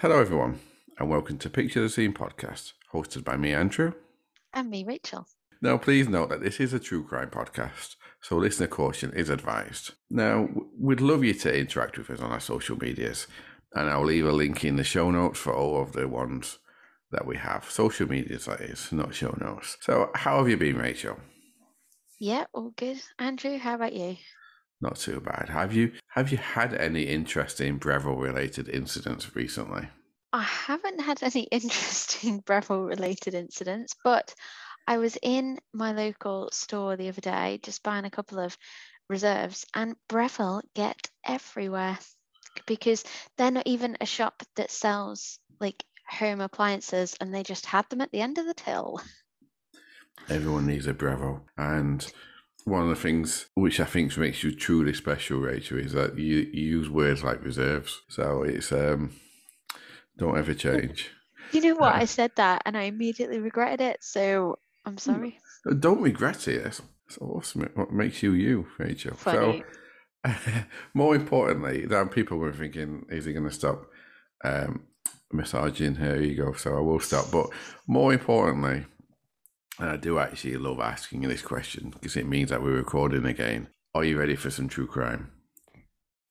Hello, everyone, and welcome to Picture the Scene podcast, hosted by me, Andrew. And me, Rachel. Now, please note that this is a true crime podcast, so listener caution is advised. Now, we'd love you to interact with us on our social medias, and I'll leave a link in the show notes for all of the ones that we have. Social medias, that is, not show notes. So, how have you been, Rachel? Yeah, all good. Andrew, how about you? Not too bad. Have you have you had any interesting Breville related incidents recently? I haven't had any interesting Breville related incidents, but I was in my local store the other day just buying a couple of reserves, and Breville get everywhere because they're not even a shop that sells like home appliances and they just had them at the end of the till. Everyone needs a Breville. And one of the things which I think makes you truly special, Rachel, is that you, you use words like reserves. So it's um don't ever change. You know what? Uh, I said that and I immediately regretted it. So I'm hmm. sorry. Don't regret it. It's, awesome. What makes you you, Rachel? Funny. So, more importantly, that people were thinking, is he going to stop um, massaging her ego? So I will stop. But more importantly, and I do actually love asking this question because it means that we're recording again. Are you ready for some true crime?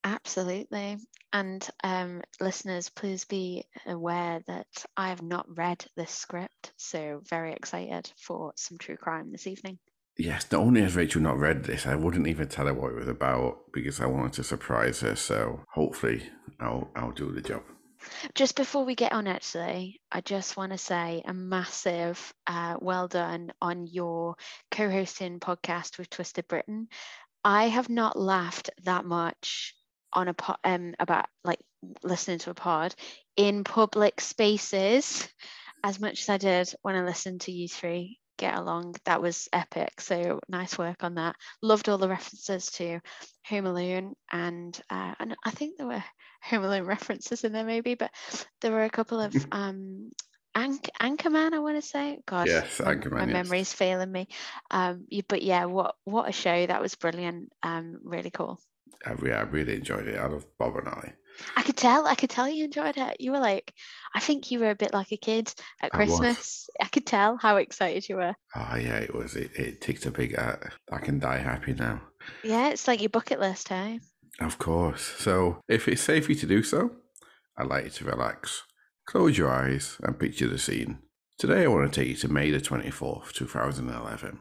Absolutely. And um, listeners, please be aware that I have not read this script. So, very excited for some true crime this evening. Yes, not only has Rachel not read this, I wouldn't even tell her what it was about because I wanted to surprise her. So, hopefully, I'll, I'll do the job. Just before we get on, actually, I just want to say a massive uh, well done on your co hosting podcast with Twisted Britain. I have not laughed that much on a pod um, about like listening to a pod in public spaces as much as I did when I listened to you three get along. That was epic. So nice work on that. Loved all the references to Home Alone, and uh, and I think there were Home Alone references in there maybe, but there were a couple of um, Anch- Anchorman, I want to say. God, yes, Anchorman. My, my yes. memory's failing me. Um, but yeah, what what a show! That was brilliant. Um, really cool. I, yeah, I really enjoyed it. I love Bob and I. I could tell. I could tell you enjoyed it. You were like, I think you were a bit like a kid at Christmas. I, could tell how excited you were. Oh yeah, it was. It, it ticked a big. Uh, I can die happy now. Yeah, it's like your bucket list, hey? Of course. So, if it's safe for you to do so, I'd like you to relax, close your eyes, and picture the scene. Today, I want to take you to May the 24th, 2011.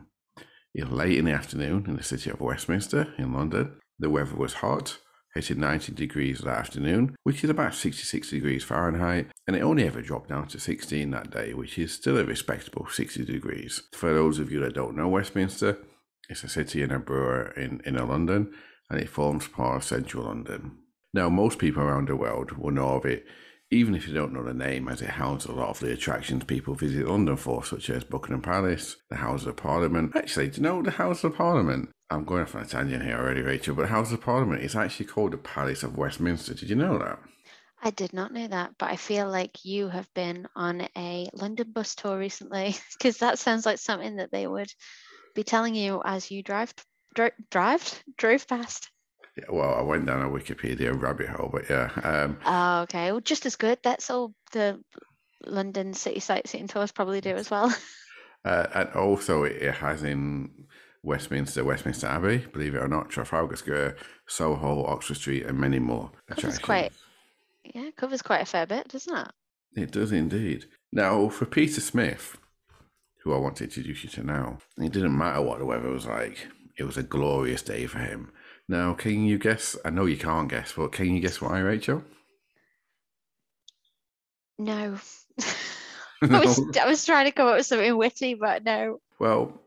It's late in the afternoon in the city of Westminster in London. The weather was hot, hitting 90 degrees that afternoon, which is about 66 degrees Fahrenheit, and it only ever dropped down to 16 that day, which is still a respectable 60 degrees. For those of you that don't know Westminster, it's a city and a borough in inner London, and it forms part of central London. Now, most people around the world will know of it, even if you don't know the name, as it houses a lot of the attractions people visit London for, such as Buckingham Palace, the House of Parliament. Actually, do you know the House of Parliament? I'm going off on a tangent here already, Rachel, but House of Parliament is actually called the Palace of Westminster. Did you know that? I did not know that, but I feel like you have been on a London bus tour recently because that sounds like something that they would be telling you as you drive, dro- drive, drove past. Yeah, well, I went down a Wikipedia rabbit hole, but yeah. Um, oh, okay. Well, just as good. That's all the London city sightseeing tours probably do as well. Uh, and also, it has in Westminster, Westminster Abbey, believe it or not, Trafalgar Square, Soho, Oxford Street, and many more. Covers quite, yeah, covers quite a fair bit, doesn't it? It does indeed. Now, for Peter Smith, who I want to introduce you to now, it didn't matter what the weather was like. It was a glorious day for him. Now, can you guess? I know you can't guess, but can you guess why, Rachel? No. I, was, I was trying to come up with something witty, but no. Well,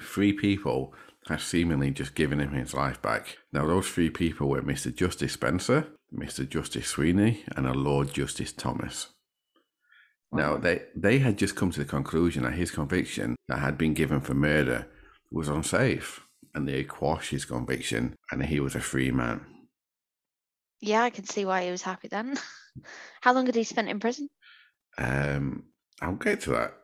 three people have seemingly just given him his life back. Now, those three people were Mr. Justice Spencer, Mr. Justice Sweeney, and a Lord Justice Thomas. Now, they, they had just come to the conclusion that his conviction that had been given for murder was unsafe, and they quashed his conviction, and he was a free man. Yeah, I can see why he was happy then. How long had he spent in prison? Um, I'll get to that.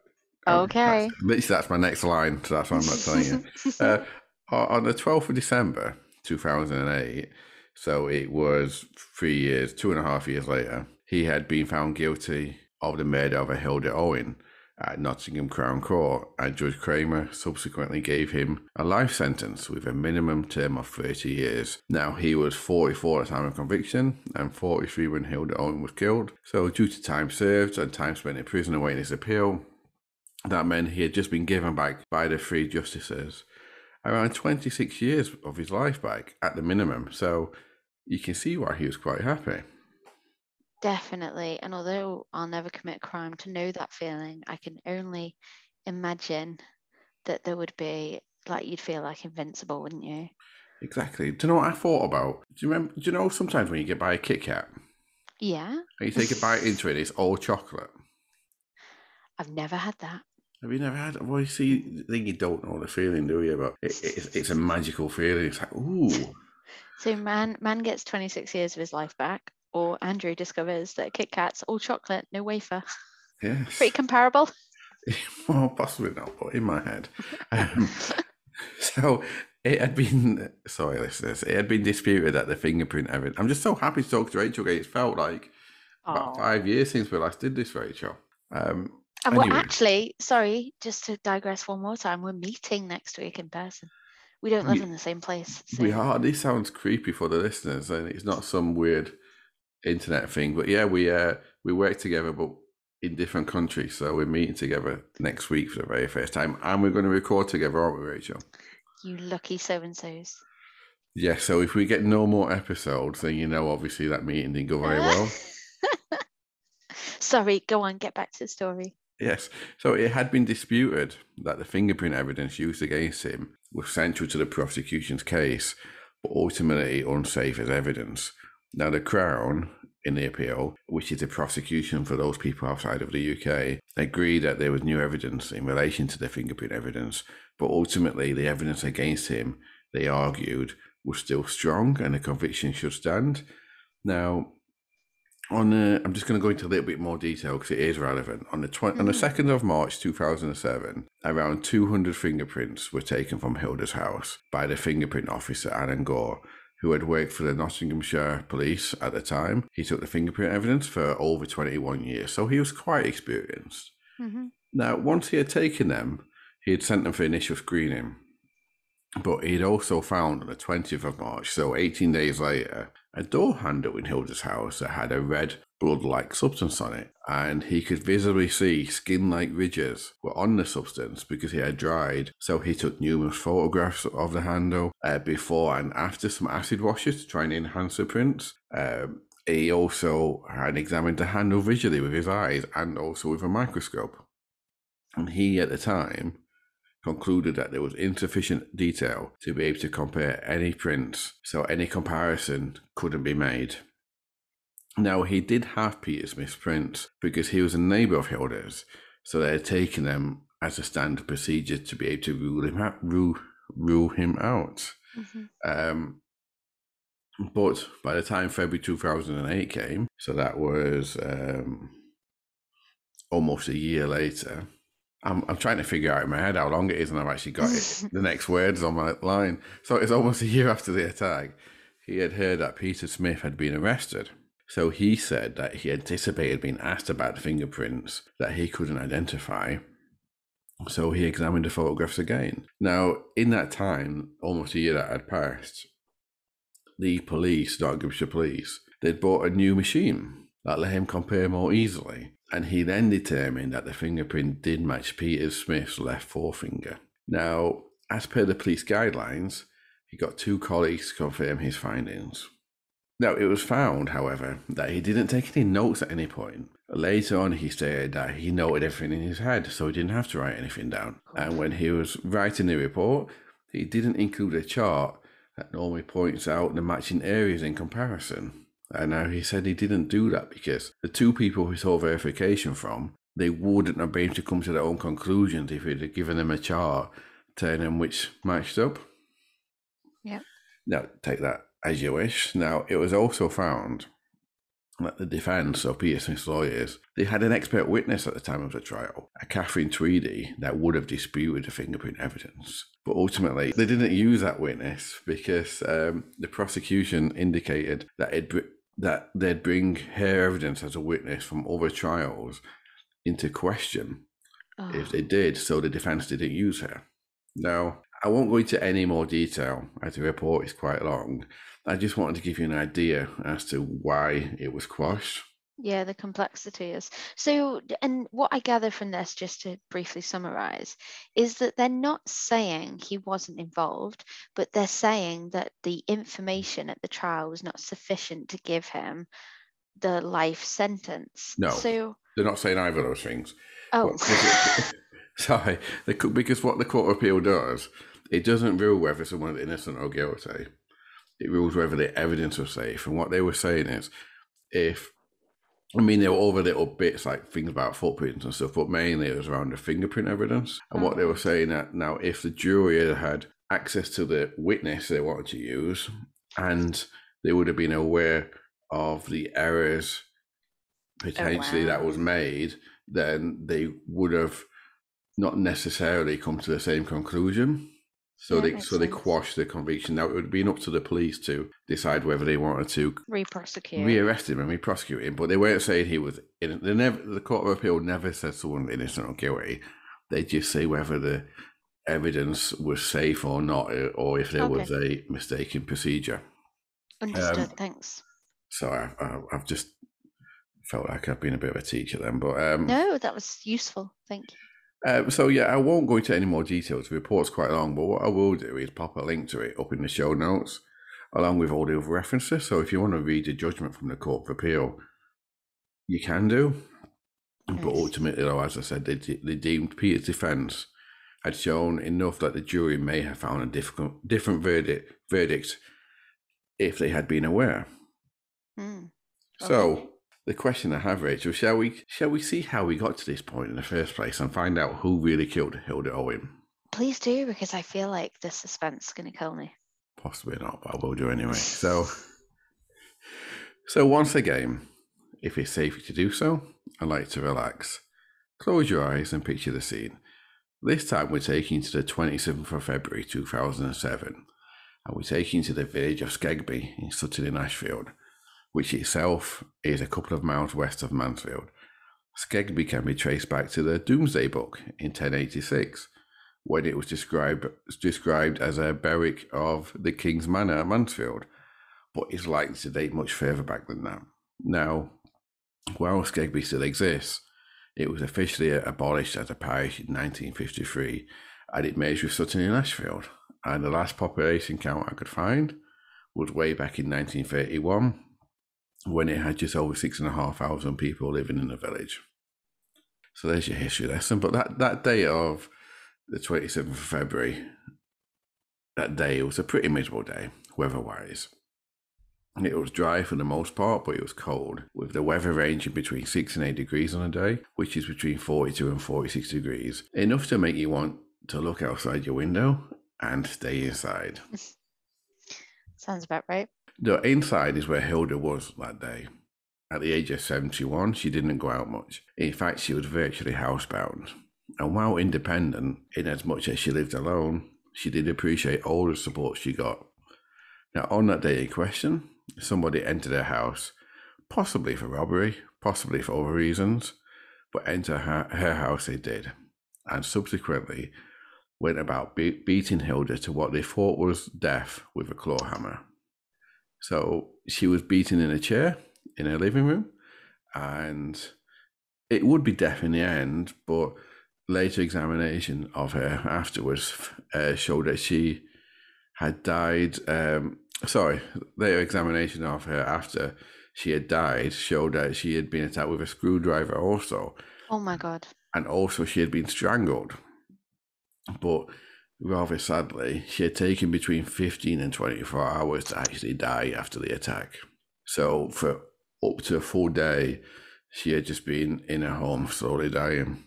Okay. That's, literally, that's my next line, so that's why I'm not telling you. uh, on the 12th of December 2008, so it was three years, two and a half years later, he had been found guilty of the murder of a Hilda Owen at Nottingham Crown Court, and Judge Kramer subsequently gave him a life sentence with a minimum term of 30 years. Now, he was 44 at the time of conviction and 43 when Hilda Owen was killed. So, due to time served and time spent in prison awaiting his appeal, that meant he had just been given back by the three justices around 26 years of his life back at the minimum. So, you can see why he was quite happy. Definitely. And although I'll never commit a crime, to know that feeling, I can only imagine that there would be like you'd feel like invincible, wouldn't you? Exactly. Do you know what I thought about? Do you remember? Do you know sometimes when you get by a Kit Kat Yeah. and you take a bite into it, it's all chocolate. I've never had that. Have you never had? Well, you see, I think you don't know the feeling, do you? But it, it's, it's a magical feeling. It's like, ooh, So man man gets 26 years of his life back, or Andrew discovers that Kit Kat's all chocolate, no wafer. yes. Pretty comparable. well, possibly not, but in my head. Um, so it had been, sorry, listeners, it had been disputed that the fingerprint evidence. I'm just so happy to talk to Rachel again. It's felt like about five years since we last did this, Rachel. Um, And we're actually, sorry, just to digress one more time, we're meeting next week in person. We don't live We- in the same place. So. we are. This sounds creepy for the listeners, and it's not some weird internet thing. But yeah, we uh, we work together, but in different countries. So we're meeting together next week for the very first time, and we're going to record together, aren't we, Rachel? You lucky so and so's. Yeah. So if we get no more episodes, then you know, obviously that meeting didn't go very well. Sorry, go on, get back to the story. Yes. So it had been disputed that the fingerprint evidence used against him was central to the prosecution's case, but ultimately unsafe as evidence. Now, the Crown, in the appeal, which is the prosecution for those people outside of the UK, agreed that there was new evidence in relation to the fingerprint evidence, but ultimately the evidence against him, they argued, was still strong and the conviction should stand. Now, on the, I'm just going to go into a little bit more detail because it is relevant. On the tw- on the Mhm. second of March 2007, around 200 fingerprints were taken from Hilda's house by the fingerprint officer Alan Gore, who had worked for the Nottinghamshire Police at the time. He took the fingerprint evidence for over 21 years, so he was quite experienced. hmm Now, once he had taken them, he had sent them for initial screening. But he'd also found on the 20th of March, so 18 days later, a door handle in Hilda's house that had a red blood like substance on it. And he could visibly see skin like ridges were on the substance because it had dried. So he took numerous photographs of the handle uh, before and after some acid washes to try and enhance the prints. Um, he also had examined the handle visually with his eyes and also with a microscope. And he, at the time, concluded that there was insufficient detail to be able to compare any prints, so any comparison couldn't be made. Now, he did have Peter Smith's prints because he was a neighbour of Hilda's, so they had taken them as a standard procedure to be able to rule him out. Rule, rule him out. hmm Um, but by the time February 2008 came, so that was um, almost a year later, I'm, I'm trying to figure out in my head how long it is, and I've actually got it, the next words on my line. So it's almost a year after the attack. He had heard that Peter Smith had been arrested. So he said that he anticipated being asked about the fingerprints that he couldn't identify. So he examined the photographs again. Now, in that time, almost a year that had passed, the police, Nottinghamshire police, they'd bought a new machine that let him compare more easily. And he then determined that the fingerprint did match Peter Smith's left forefinger. Now, as per the police guidelines, he got two colleagues to confirm his findings. Now, it was found, however, that he didn't take any notes at any point. Later on, he stated that he noted everything in his head, so he didn't have to write anything down. And when he was writing the report, he didn't include a chart that normally points out the matching areas in comparison. And now he said he didn't do that because the two people he sought verification from, they wouldn't have been able to come to their own conclusions if he'd have given them a chart telling them which matched up. Yeah. Now, take that as you wish. Now, it was also found that the defence of Peter Smith's lawyers, they had an expert witness at the time of the trial, a Catherine Tweedy, that would have disputed the fingerprint evidence. But ultimately, they didn't use that witness because um, the prosecution indicated that it that they'd bring her evidence as a witness from other trials into question Oh, if they ah. did, so the defense didn't use her. Now, I won't go into any more detail as the report is quite long. I just wanted to give you an idea as to why it was quashed. Yeah, the complexity is. So, and what I gather from this, just to briefly summarize, is that they're not saying he wasn't involved, but they're saying that the information at the trial was not sufficient to give him the life sentence. No. So, They're not saying either of those things. oh, But- Sorry, they could, because what the Court of Appeal does, it doesn't rule whether someone's innocent or guilty. It rules whether the evidence was safe. And what they were saying is, if I mean, there were other little bits like things about footprints and stuff, but mainly it was around the fingerprint evidence. And what they mm-hmm. were saying that now, if the jury had had access to the witness they wanted to use, and they would have been aware of the errors potentially that wow. was made, then they would have not necessarily come to the same conclusion. So Yeah, they so they sense. quashed the conviction. Now it would have been up to the police to decide whether they wanted to re-prosecute. re-arrest him and re-prosecute him, but they weren't saying he was. In, they never. The Court of Appeal never said someone innocent or guilty. They just say whether the evidence was safe or not, uh, or if there Okay. was a mistaken procedure. Understood. um, Thanks. So I, I, I've just felt like I've been a bit of a teacher then, but um, No, that was useful. Thank you. Uh, so yeah, I won't go into any more details. The report's quite long, but what I will do is pop a link to it up in the show notes, along with all the other references. So if you want to read the judgment from the Court of Appeal, you can do. But ultimately, though, as I said, they, they deemed Peter's defence had shown enough that the jury may have found a difficult, different verdict, verdict if they had been aware. So Okay. The question I have, Rachel, shall we shall we see how we got to this point in the first place and find out who really killed Hilda Owen? Please do, because I feel like the suspense is going to kill me. Possibly not, but I will do anyway. So, so once again, if it's safe to do so, I'd like to relax. Close your eyes and picture the scene. This time we're taking to the 27th of February 2007, and we're taking to the village of Skegby in Sutton in Ashfield, which itself is a couple of miles west of Mansfield. Skegby can be traced back to the Domesday Book in 1086, when it was described described as a barrack of the King's Manor at Mansfield, but is likely to date much further back than that. Now, while Skegby still exists, it was officially abolished as a parish in 1953, and it merged with Sutton in Ashfield. And the last population count I could find was way back in 1931, when it had just over six and a half thousand people living in the village. So there's your history lesson. But that, that day of the 27th of February, that day was a pretty miserable day, weather wise. It was dry for the most part, but it was cold, with the weather ranging between 6 and 8 degrees on a day, which is between 42 and 46 degrees. Enough to make you want to look outside your window and stay inside. Sounds about right. The inside is where Hilda was that day. At the age of 71, she didn't go out much. In fact, she was virtually housebound. And while independent, in as much as she lived alone, she did appreciate all the support she got. Now, on that day in question, somebody entered her house, possibly for robbery, possibly for other reasons, but enter her, her house they did, and subsequently went about be- beating Hilda to what they thought was death with a claw hammer. So she was beaten in a chair in her living room, and it would be death in the end, but later examination of her afterwards uh, showed that she had died. Um, sorry, later examination of her after she had died showed that she had been attacked with a screwdriver also, Oh my god. and also she had been strangled. But rather sadly, she had taken between 15 and 24 hours to actually die after the attack. So for up to a full day, she had just been in her home slowly dying.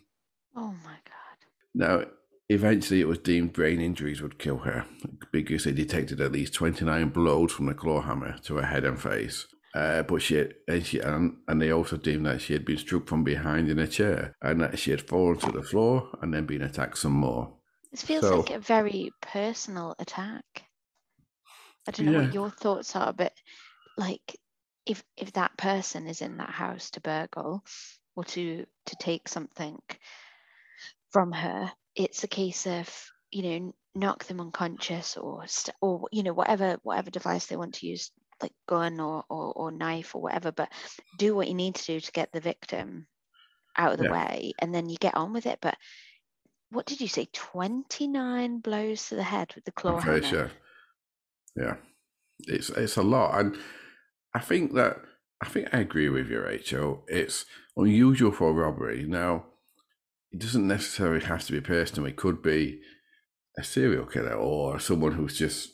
Oh my god. Now, eventually it was deemed brain injuries would kill her because they detected at least 29 blows from the claw hammer to her head and face. Uh, but she, had, and she and, and they also deemed that she had been struck from behind in a chair and that she had fallen to the floor and then been attacked some more. This feels So- like a very personal attack. I don't know Yeah. what your thoughts are, but like if if that person is in that house to burgle or to to take something from her, it's a case of you know knock them unconscious or st- or you know whatever whatever device they want to use like gun or, or or knife or whatever but do what you need to do to get the victim out of the Yeah. way and then you get on with it but what did you say 29 blows to the head with the claw I'm hammer sure. Yeah, it's it's a lot, and I think that I think I agree with you, Rachel. It's unusual for a robbery. Now, it doesn't necessarily have to be personal. It could be a serial killer or someone who's just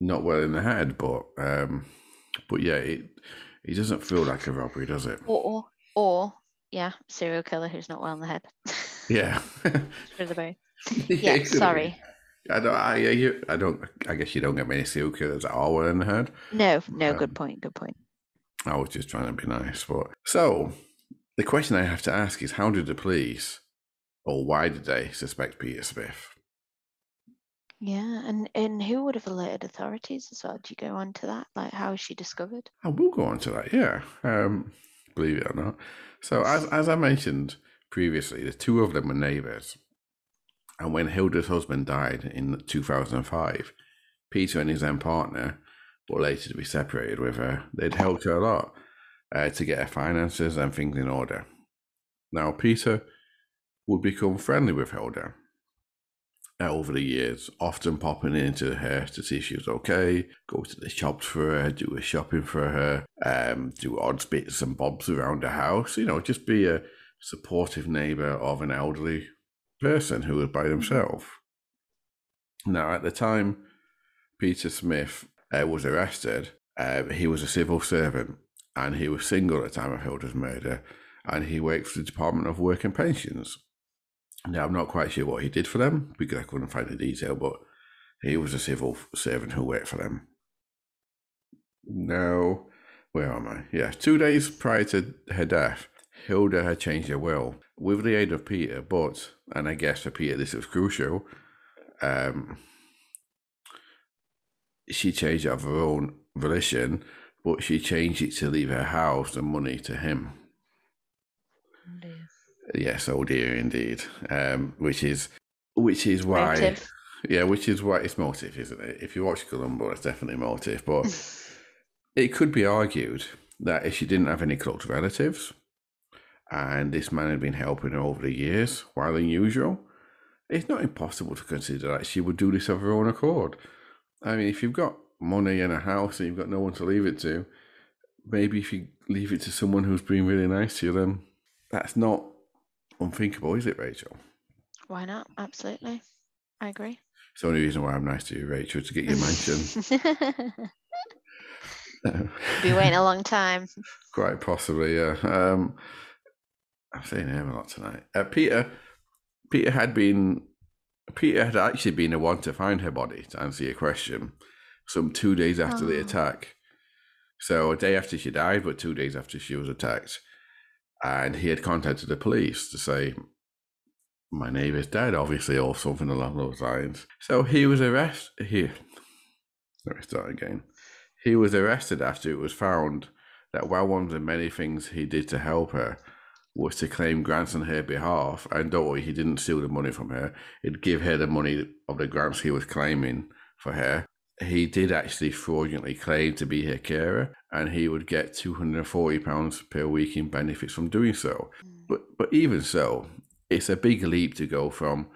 not well in the head. But um, but yeah, it it doesn't feel like a robbery, does it? or or yeah serial killer who's not well in the head Yeah. for the both Yeah, yeah it could be. sorry I don't. I, you, I don't. I guess you don't get many that are well in the head. no no Um, good point good point I was just trying to be nice. But so the question I have to ask is how did the police or why did they suspect Peter Smith? yeah and and who would have alerted authorities as well do you go on to that like how is she discovered I will go on to that, yeah. Um, believe it or not. So as as I mentioned previously, the two of them were neighbours. And when Hilda's husband died in 2005, Peter and his then partner, but later to be separated with her, they'd helped her a lot uh, to get her finances and things in order. Now, Peter would become friendly with Hilda uh, over the years, often popping into her to see if she was okay, go to the shops for her, do her shopping for her, um, do odds bits and bobs around the house, you know, just be a supportive neighbour of an elderly person who was by themselves. Now, at the time Peter Smith uh, was arrested, uh, he was a civil servant and he was single at the time of Hilda's murder and he worked for the Department of Work and Pensions. Now, I'm not quite sure what he did for them because I couldn't find the detail, but he was a civil servant who worked for them. Now, where am I? Yeah, two days prior to her death, Hilda had changed her will with the aid of Peter, but, and I guess for Peter this was crucial, um, she changed it of her own volition, but she changed it to leave her house and money to him. Yes, oh dear, indeed. Um, which is, which is why, Motive. yeah, which is why it's motive, isn't it? If you watch Columbo, it's definitely motive. But it could be argued that if she didn't have any close relatives, and this man had been helping her over the years, while unusual, it's not impossible to consider that she would do this of her own accord. I mean, if you've got money in a house and you've got no one to leave it to, maybe if you leave it to someone who's been really nice to you, then that's not unthinkable, is it, Rachel? Why not? Absolutely. I agree. It's the only reason why I'm nice to you, Rachel, to get your mansion. Be waiting a long time. Quite possibly, yeah. Um, I'm saying him a lot tonight. Uh, Peter, Peter had been, Peter had actually been the one to find her body. To answer your question, some two days after the Oh. attack. So a day after she died, but two days after she was attacked, and he had contacted the police to say, "My neighbour's dead," obviously, or something along those lines. So he was arrested. He, let me start again. He was arrested after it was found that while one of the many things he did to help her was to claim grants on her behalf, and don't worry, he didn't steal the money from her. He'd give her the money of the grants he was claiming for her. He did actually fraudulently claim to be her carer, and he would get two hundred and forty pounds per week in benefits from doing so. Mm. But but even so, it's a big leap to go from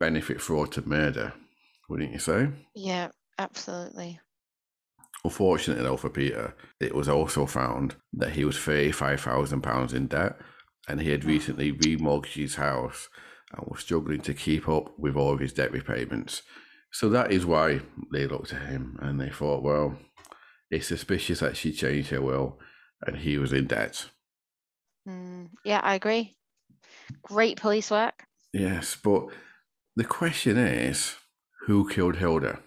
benefit fraud to murder, wouldn't you say? Yeah, absolutely. Unfortunately, though, for Peter, it was also found that he was £35,000 in debt and he had recently remortgaged his house and was struggling to keep up with all of his debt repayments. So that is why they looked at him and they thought, well, it's suspicious that she changed her will and he was in debt. Mm, yeah, I agree. Great police work. Yes, but the question is who killed Hilda?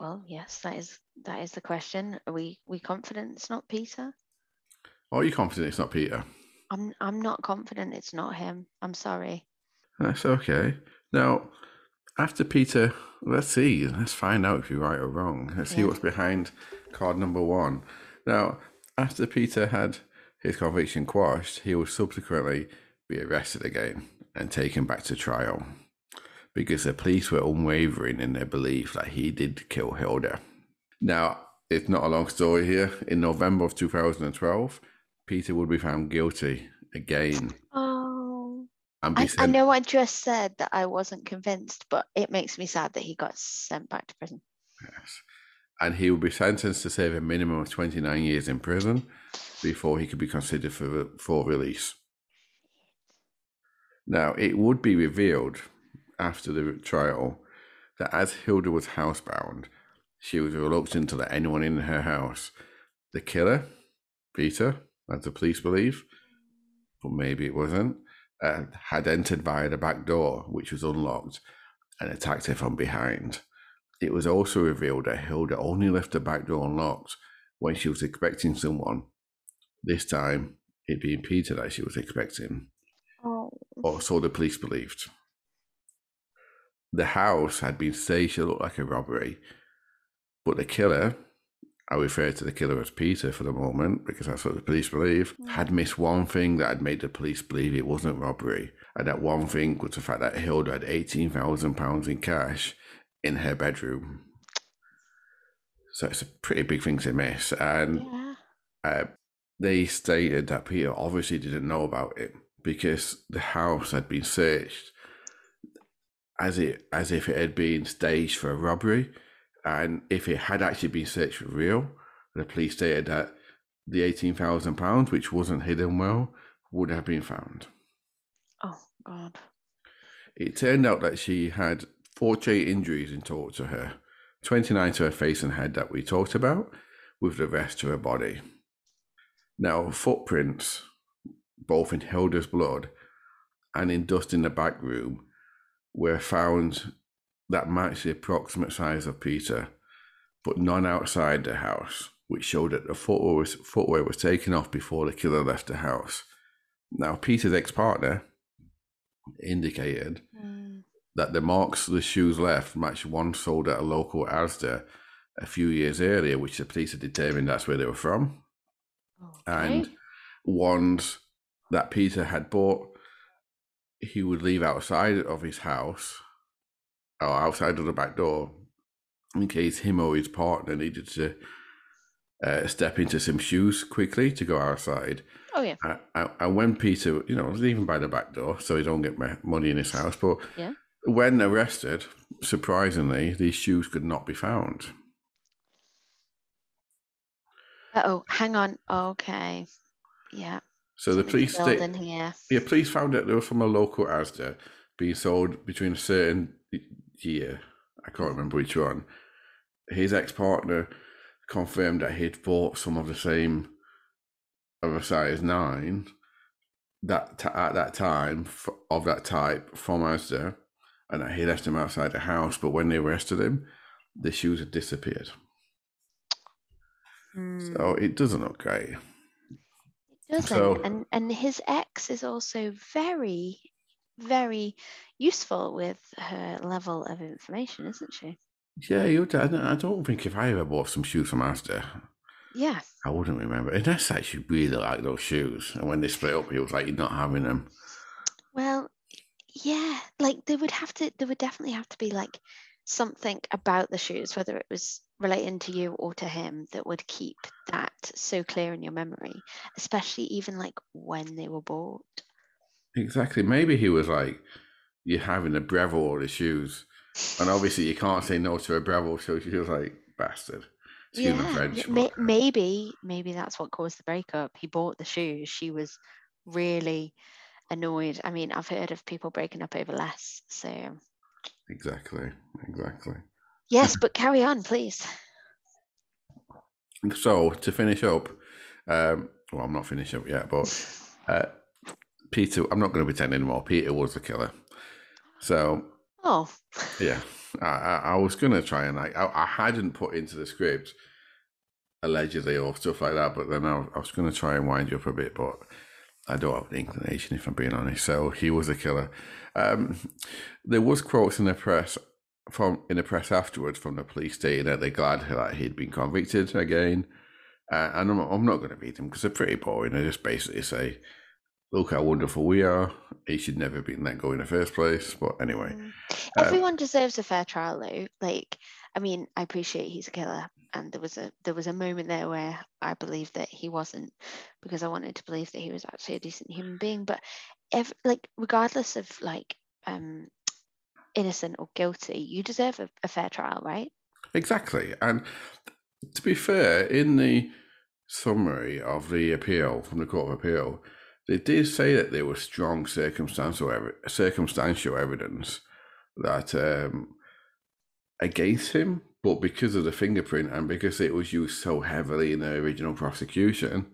Well, yes, that is that is the question. Are we we confident it's not Peter? Are you confident it's not Peter? I'm I'm not confident it's not him. I'm sorry. That's okay. Now, after Peter, let's see, let's find out if you're right or wrong. Let's see what's behind card number one. Now, after Peter had his conviction quashed, he would subsequently be arrested again and taken back to trial because the police were unwavering in their belief that he did kill Hilda. Now, it's not a long story here. In November of 2012, Peter would be found guilty again Oh, I, I know I just said that I wasn't convinced, but it makes me sad that he got sent back to prison. Yes. And he would be sentenced to serve a minimum of 29 years in prison before he could be considered for, for release. Now, it would be revealed after the trial that as Hilda was housebound, she was reluctant to let anyone in her house. The killer, Peter, as the police believe, but maybe it wasn't, uh, had entered via the back door, which was unlocked, and attacked her from behind. It was also revealed that Hilda only left the back door unlocked when she was expecting someone. This time, it being Peter that she was expecting, Oh, or so the police believed. The house had been staged to look like a robbery, but the killer, I refer to the killer as Peter for the moment because that's what the police believe, had missed one thing that had made the police believe it wasn't robbery. And that one thing was the fact that Hilda had £18,000 in cash in her bedroom. So it's a pretty big thing to miss. And yeah. uh, they stated that Peter obviously didn't know about it because the house had been searched as it as if it had been staged for a robbery, and if it had actually been searched for real, the police stated that the eighteen thousand pounds, which wasn't hidden well, would have been found. Oh, God. It turned out that she had 48 injuries in total to her 29 to her face and head that we talked about, with the rest to her body. Now, footprints, both in Hilda's blood and in dust in the back room, were found that matched the approximate size of Peter, but none outside the house, which showed that the footwear was, footwear was taken off before the killer left the house. Now, Peter's ex partner indicated Mm. that the marks the shoes left matched one sold at a local Asda a few years earlier, which the police had determined that's where they were from, and ones that Peter had bought, he would leave outside of his house or outside of the back door in case him or his partner needed to uh, step into some shoes quickly to go outside. Oh, yeah. And- when Peter, you know, was leaving by the back door, so he don't get money in his house. But Yeah. when arrested, surprisingly, these shoes could not be found. oh, hang on. Okay. Yeah. So the police, filled sta- in here. yeah, police found that they were from a local Asda being sold between a certain year. I can't remember which one. His ex-partner confirmed that he'd bought some of the same of a size nine that t- at that time f- of that type from Asda, and that he left them outside the house. But when they arrested him, the shoes had disappeared. Hmm. So it doesn't look great. It doesn't So- and and his ex is also very very useful with her level of information isn't she Yeah, you. I don't- I don't think if I ever bought some shoes from Asda, yeah I wouldn't remember. Unless I actually really like those shoes. And when they split up, he was like, "You're not having them." well yeah like there would have to there would definitely have to be like something about the shoes whether it was relating to you or to him that would keep that so clear in your memory especially even like when they were bought Exactly. Maybe he was like, "You're having a Breville or the shoes," and obviously you can't say no to a Breville. So she was like, "Bastard." Excuse yeah French. may- maybe maybe that's what caused the breakup he bought the shoes she was really annoyed i mean i've heard of people breaking up over less so Exactly. Exactly. yes but carry on please So to finish up, um, well, I'm not finished up yet, but uh, Peter, I'm not going to pretend anymore. Peter was the killer. So oh Yeah, I, I, I was gonna try and like I, I hadn't put into the script allegedly or stuff like that, but then I, I was gonna try and wind you up a bit, but I don't have the inclination if I'm being honest. So he was a killer. Um, there was quotes in the press from in the press afterwards from the police stating that they're glad that he'd been convicted again. Uh, and I'm, I'm not going to read them because they're pretty boring. They just basically say, look how wonderful we are. He should never have been let go in the first place. But anyway. Mm. Everyone um, deserves a fair trial though. Like, I mean, I appreciate he's a killer. And there was a there was a moment there where I believed that he wasn't because I wanted to believe that he was actually a decent human being. But if like regardless of like um innocent or guilty, you deserve a, a fair trial, right? Exactly. And to be fair, in the summary of the appeal from the Court of Appeal, they did say that there was strong circumstantial ev- circumstantial evidence that um, against him, but because of the fingerprint and because it was used so heavily in the original prosecution,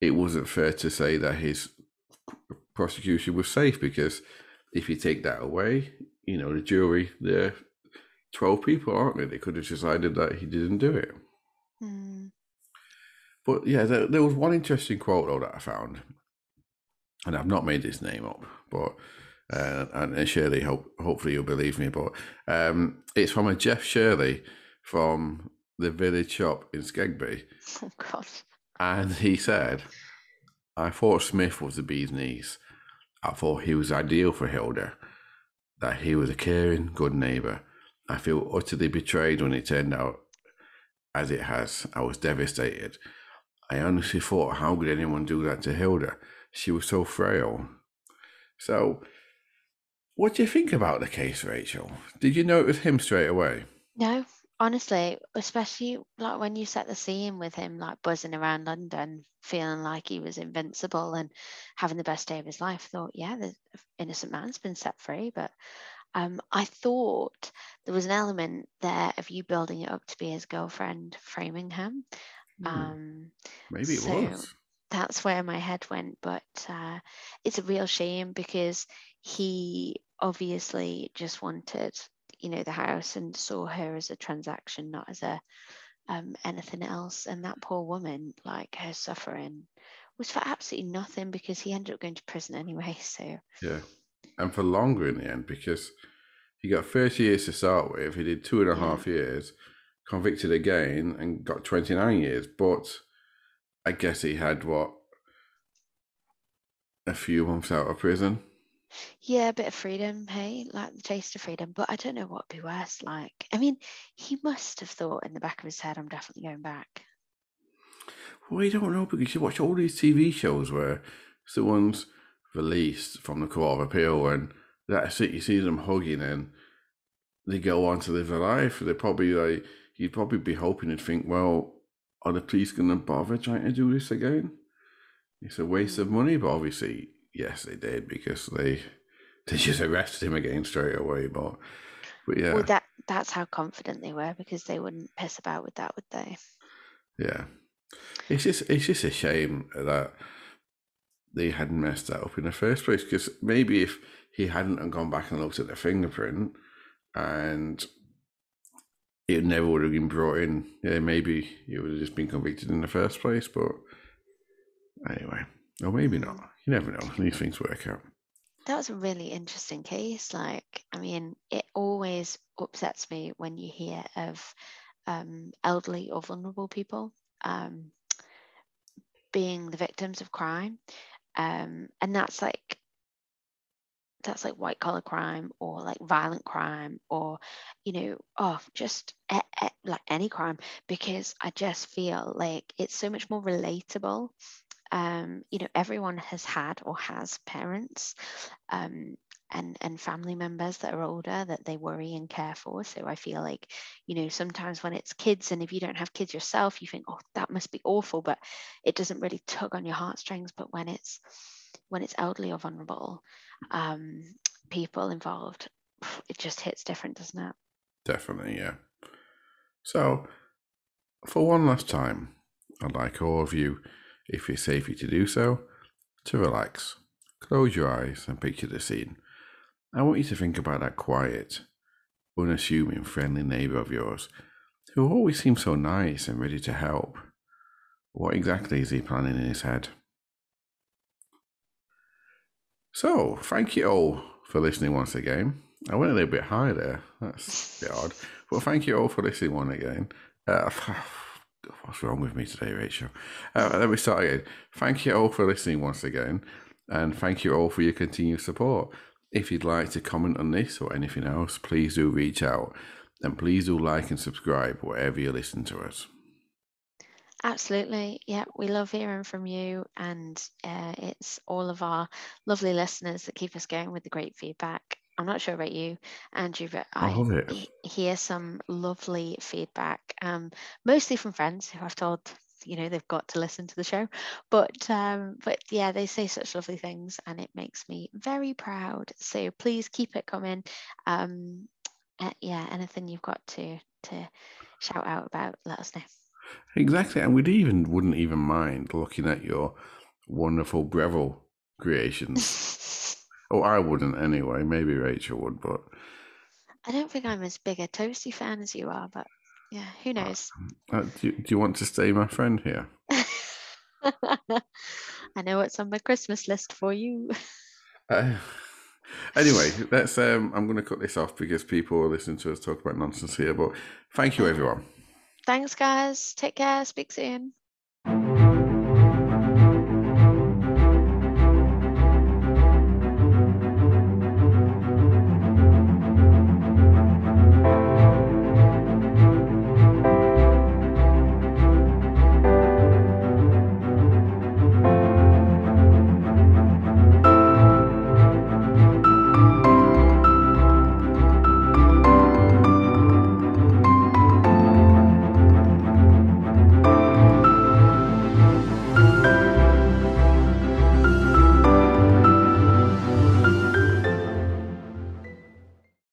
it wasn't fair to say that his prosecution was safe because if you take that away, you know, the jury, they're 12 people, aren't they? They could have decided that he didn't do it. Mm. But yeah, there, there, was one interesting quote though that I found, and I've not made this name up, but uh, and Shirley, hope, hopefully you'll believe me, but um, it's from a Jeff Shirley from the village shop in Skegby. Oh God! And he said, "I thought Smith was the bee's knees. I thought he was ideal for Hilda. That he was a caring, good neighbour. I feel utterly betrayed when it turned out as it has. I was devastated." I honestly thought, how could anyone do that to Hilda? She was so frail. So, what do you think about the case, Rachel? Did you know it was him straight away? No, honestly, especially like when you set the scene with him like buzzing around London, feeling like he was invincible and having the best day of his life. I thought, yeah, the innocent man's been set free, but um, I thought there was an element there of you building it up to be his girlfriend, Framingham. Hmm. Um, Maybe it so was. That's where my head went, but uh, it's a real shame because he obviously just wanted, you know, the house and saw her as a transaction, not as a um, anything else. And that poor woman, like her suffering, was for absolutely nothing because he ended up going to prison anyway. So yeah, and for longer in the end because he got 30 years to start with. He did two and a yeah. half years convicted again and got 29 years. But I guess he had what a few months out of prison. Yeah, a bit of freedom, hey, like the taste of freedom. But I don't know what would be worse. Like, I mean, he must have thought in the back of his head, I'm definitely going back. Well, you don't know because you watch all these TV shows where someone's released from the Court of Appeal and that's it, you see them hugging and they go on to live their life. They're probably like, you'd probably be hoping and think, well, are the police going to bother trying to do this again? It's a waste of hmm. money, but obviously, yes, they did because they they just arrested him again straight away. But, but yeah, well, that that's how confident they were because they wouldn't piss about with that, would they? Yeah, it's just it's just a shame that they hadn't messed that up in the first place. Because maybe if he hadn't gone back and looked at the fingerprint and it never would have been brought in. Yeah, maybe he would have just been convicted in the first place, but anyway, or maybe not. You never know. These things work out. That was a really interesting case. Like, I mean, it always upsets me when you hear of um, elderly or vulnerable people um, being the victims of crime. Um, and that's like that's like white collar crime or like violent crime or you know oh just like any crime because i just feel like it's so much more relatable. Um, you know everyone has had or has parents um, and and family members that are older that they worry and care for. So i feel like you know sometimes when it's kids and if you don't have kids yourself you think oh that must be awful but it doesn't really tug on your heartstrings. But when it's when it's elderly or vulnerable um, people involved, it just hits different, doesn't it? Definitely, yeah. So, for one last time, I'd like all of you, if it's safe to do so, to relax, close your eyes, and picture the scene. I want you to think about that quiet, unassuming, friendly neighbour of yours who always seems so nice and ready to help. What exactly is he planning in his head? So, thank you all for listening once again. I went a little bit high there. That's a bit odd. But thank you all for listening one again. Uh, what's wrong with me today, Rachel? Uh, let me start again. Thank you all for listening once again, and thank you all for your continued support. If you'd like to comment on this or anything else, please do reach out, and please do like and subscribe wherever you listen to us. Absolutely. Yeah, we love hearing from you, and uh, it's all of our lovely listeners that keep us going with the great feedback. I'm not sure about you, Andrew, but I, I hear some lovely feedback, um, mostly from friends who I've told you know they've got to listen to the show. But um but yeah they say such lovely things and it makes me very proud. So please keep it coming. Um uh, yeah anything you've got to to shout out about let us know Exactly, and we'd even wouldn't even mind looking at your wonderful Breville creations. oh, I wouldn't anyway. Maybe Rachel would, but I don't think I'm as big a Toasty fan as you are. But yeah, who uh, knows? Uh, do, do you want to stay my friend here? I know what's on my Christmas list for you. Uh, anyway, let's. Um, I'm going to cut this off because people are listening to us talk about nonsense here. But thank you, everyone. Thanks, guys. Take care. Speak soon.